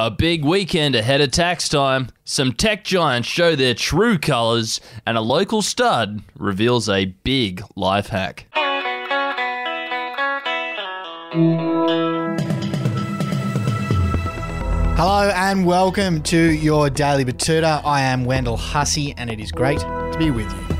A big weekend ahead of tax time. Some tech giants show their true colours, and a local stud reveals a big life hack. Hello and welcome to your Daily Betoota. I am Wendell Hussey and it is great to be with you.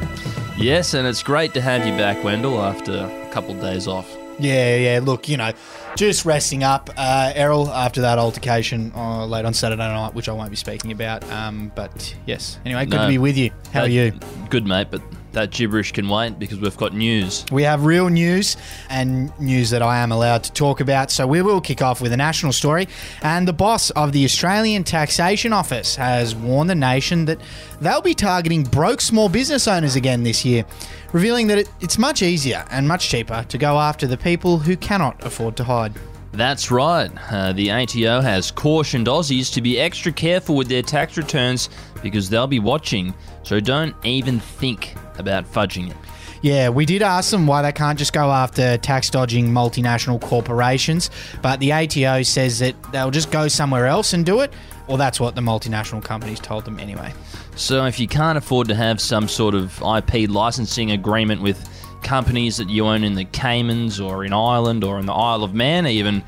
Yes, and it's great to have you back, Wendell, after a couple of days off. Yeah, yeah, look, you know, just resting up, uh, Errol, after that altercation uh, late on Saturday night, which I won't be speaking about. Um, but yes, anyway, good No. to be with you. How are That- you? Good, mate, but that gibberish can wait because we've got news. We have real news and news that I am allowed to talk about. So we will kick off with a national story. And the boss of the Australian Taxation Office has warned the nation that they'll be targeting broke small business owners again this year, revealing that it, it's much easier and much cheaper to go after the people who cannot afford to hide. That's right. Uh, the ATO has cautioned Aussies to be extra careful with their tax returns because they'll be watching, so don't even think about fudging it. Yeah, we did ask them why they can't just go after tax dodging multinational corporations, but the ATO says that they'll just go somewhere else and do it. Well, that's what the multinational companies told them anyway. So if you can't afford to have some sort of IP licensing agreement with companies that you own in the Caymans or in Ireland or in the Isle of Man, even,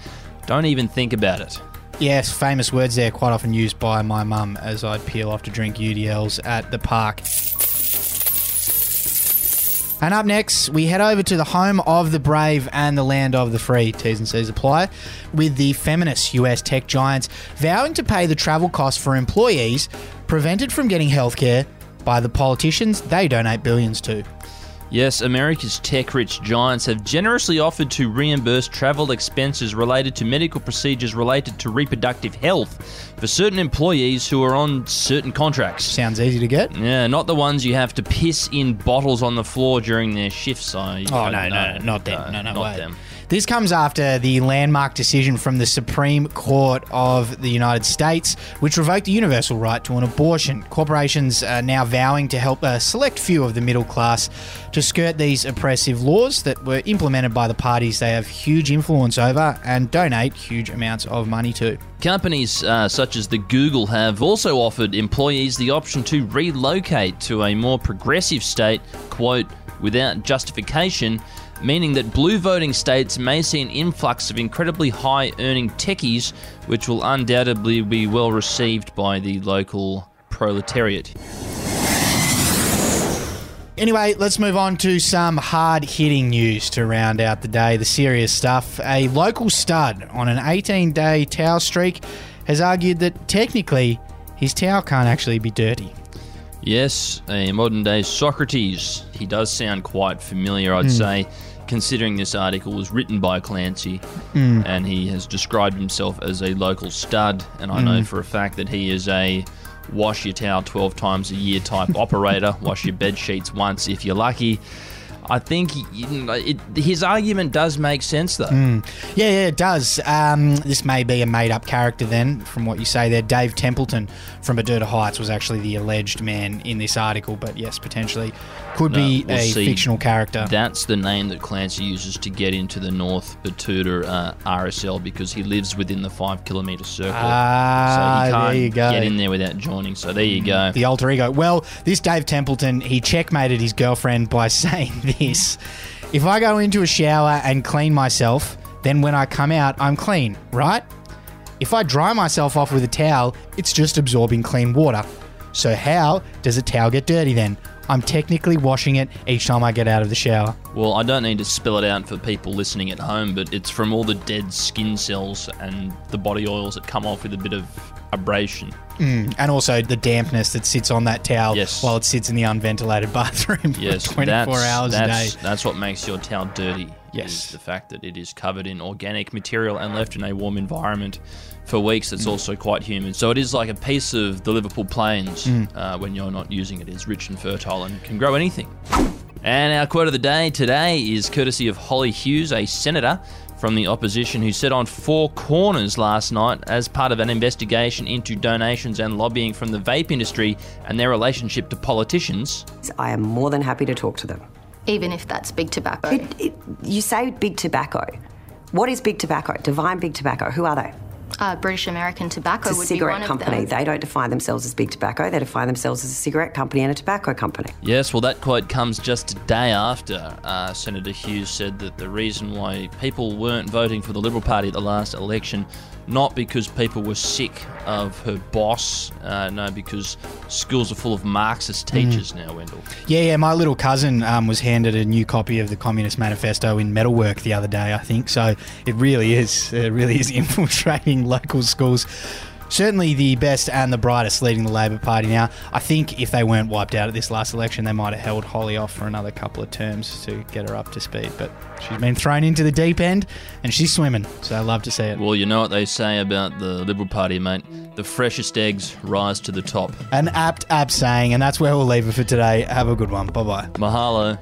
don't even think about it. Yes, famous words there, quite often used by my mum as I'd peel off to drink UDLs at the park. And up next, we head over to the home of the brave and the land of the free. T's and C's apply. With the feminist US tech giants vowing to pay the travel costs for employees prevented from getting healthcare by the politicians they donate billions to. Yes, America's tech rich giants have generously offered to reimburse travel expenses related to medical procedures related to reproductive health for certain employees who are on certain contracts. Sounds easy to get. Yeah, not the ones you have to piss in bottles on the floor during their shifts. I, Oh no, no, no, not them. No, no, not way. them. This comes after the landmark decision from the Supreme Court of the United States, which revoked the universal right to an abortion. Corporations are now vowing to help a select few of the middle class to skirt these oppressive laws that were implemented by the parties they have huge influence over and donate huge amounts of money to. Companies uh, such as the Google have also offered employees the option to relocate to a more progressive state, quote, without justification, meaning that blue voting states may see an influx of incredibly high earning techies, which will undoubtedly be well received by the local proletariat. Anyway, let's move on to some hard hitting news to round out the day, the serious stuff. A local stud on an 18 day towel streak has argued that technically his towel can't actually be dirty. Yes, a modern day Socrates. He does sound quite familiar, I'd hmm. say, considering this article was written by Clancy mm. and he has described himself as a local stud. And I know mm. for a fact that he is a wash your towel 12 times a year type operator, wash your bed sheets once if you're lucky. I think it, his argument does make sense, though. Yeah, yeah, it does. Um, this may be a made up character then, from what you say there. Dave Templeton from Betoota Heights was actually the alleged man in this article, but yes, potentially could be we'll a see. fictional character. That's the name that Clancy uses to get into the North Betoota uh, RSL because he lives within the five kilometre circle. Ah, so he can't there you go. get in there without joining. So there you go. the alter ego. Well, this Dave Templeton, he checkmated his girlfriend by saying this If I go into a shower and clean myself, then when I come out, I'm clean, right? If I dry myself off with a towel, it's just absorbing clean water. So, how does a towel get dirty then? I'm technically washing it each time I get out of the shower. Well, I don't need to spell it out for people listening at home, but it's from all the dead skin cells and the body oils that come off with a bit of abrasion. And also the dampness that sits on that towel Yes. while it sits in the unventilated bathroom Yes, for 24 hours a day. That's what makes your towel dirty. Yes. is the fact that it is covered in organic material and left in a warm environment for weeks. Mm. It's also quite humid, so it is like a piece of the Liverpool plains Mm. uh, when you're not using it. It's rich and fertile and can grow anything. And our quote of the day today is courtesy of Hollie Hughes, a senator from the opposition who said on Four Corners last night as part of an investigation into donations and lobbying from the vape industry and their relationship to politicians. I am more than happy to talk to them. even if that's big tobacco. It, it, you say big tobacco. What is big tobacco? Divine big tobacco. Who are they? Uh, British American Tobacco It's a would be cigarette one company. of them. They don't define themselves as big tobacco. They define themselves as a cigarette company and a tobacco company. Yes, well, that quote comes just a day after uh, Senator Hughes said that the reason why people weren't voting for the Liberal Party at the last election, not because people were sick of her boss, uh, no, because schools are full of Marxist teachers now, Wendell. Yeah, yeah. My little cousin um, was handed a new copy of the Communist Manifesto in metalwork the other day. I think so. It really is. It really is infiltrating local schools. Certainly the best and the brightest leading the Labor Party now. I think if they weren't wiped out at this last election, they might have held Hollie off for another couple of terms to get her up to speed. But she's been thrown into the deep end and she's swimming. So I love to see it. Well, you know what they say about the Liberal Party, mate. The freshest eggs rise to the top. An apt, apt saying, and that's where we'll leave it for today. Have a good one. Bye bye. Mahalo.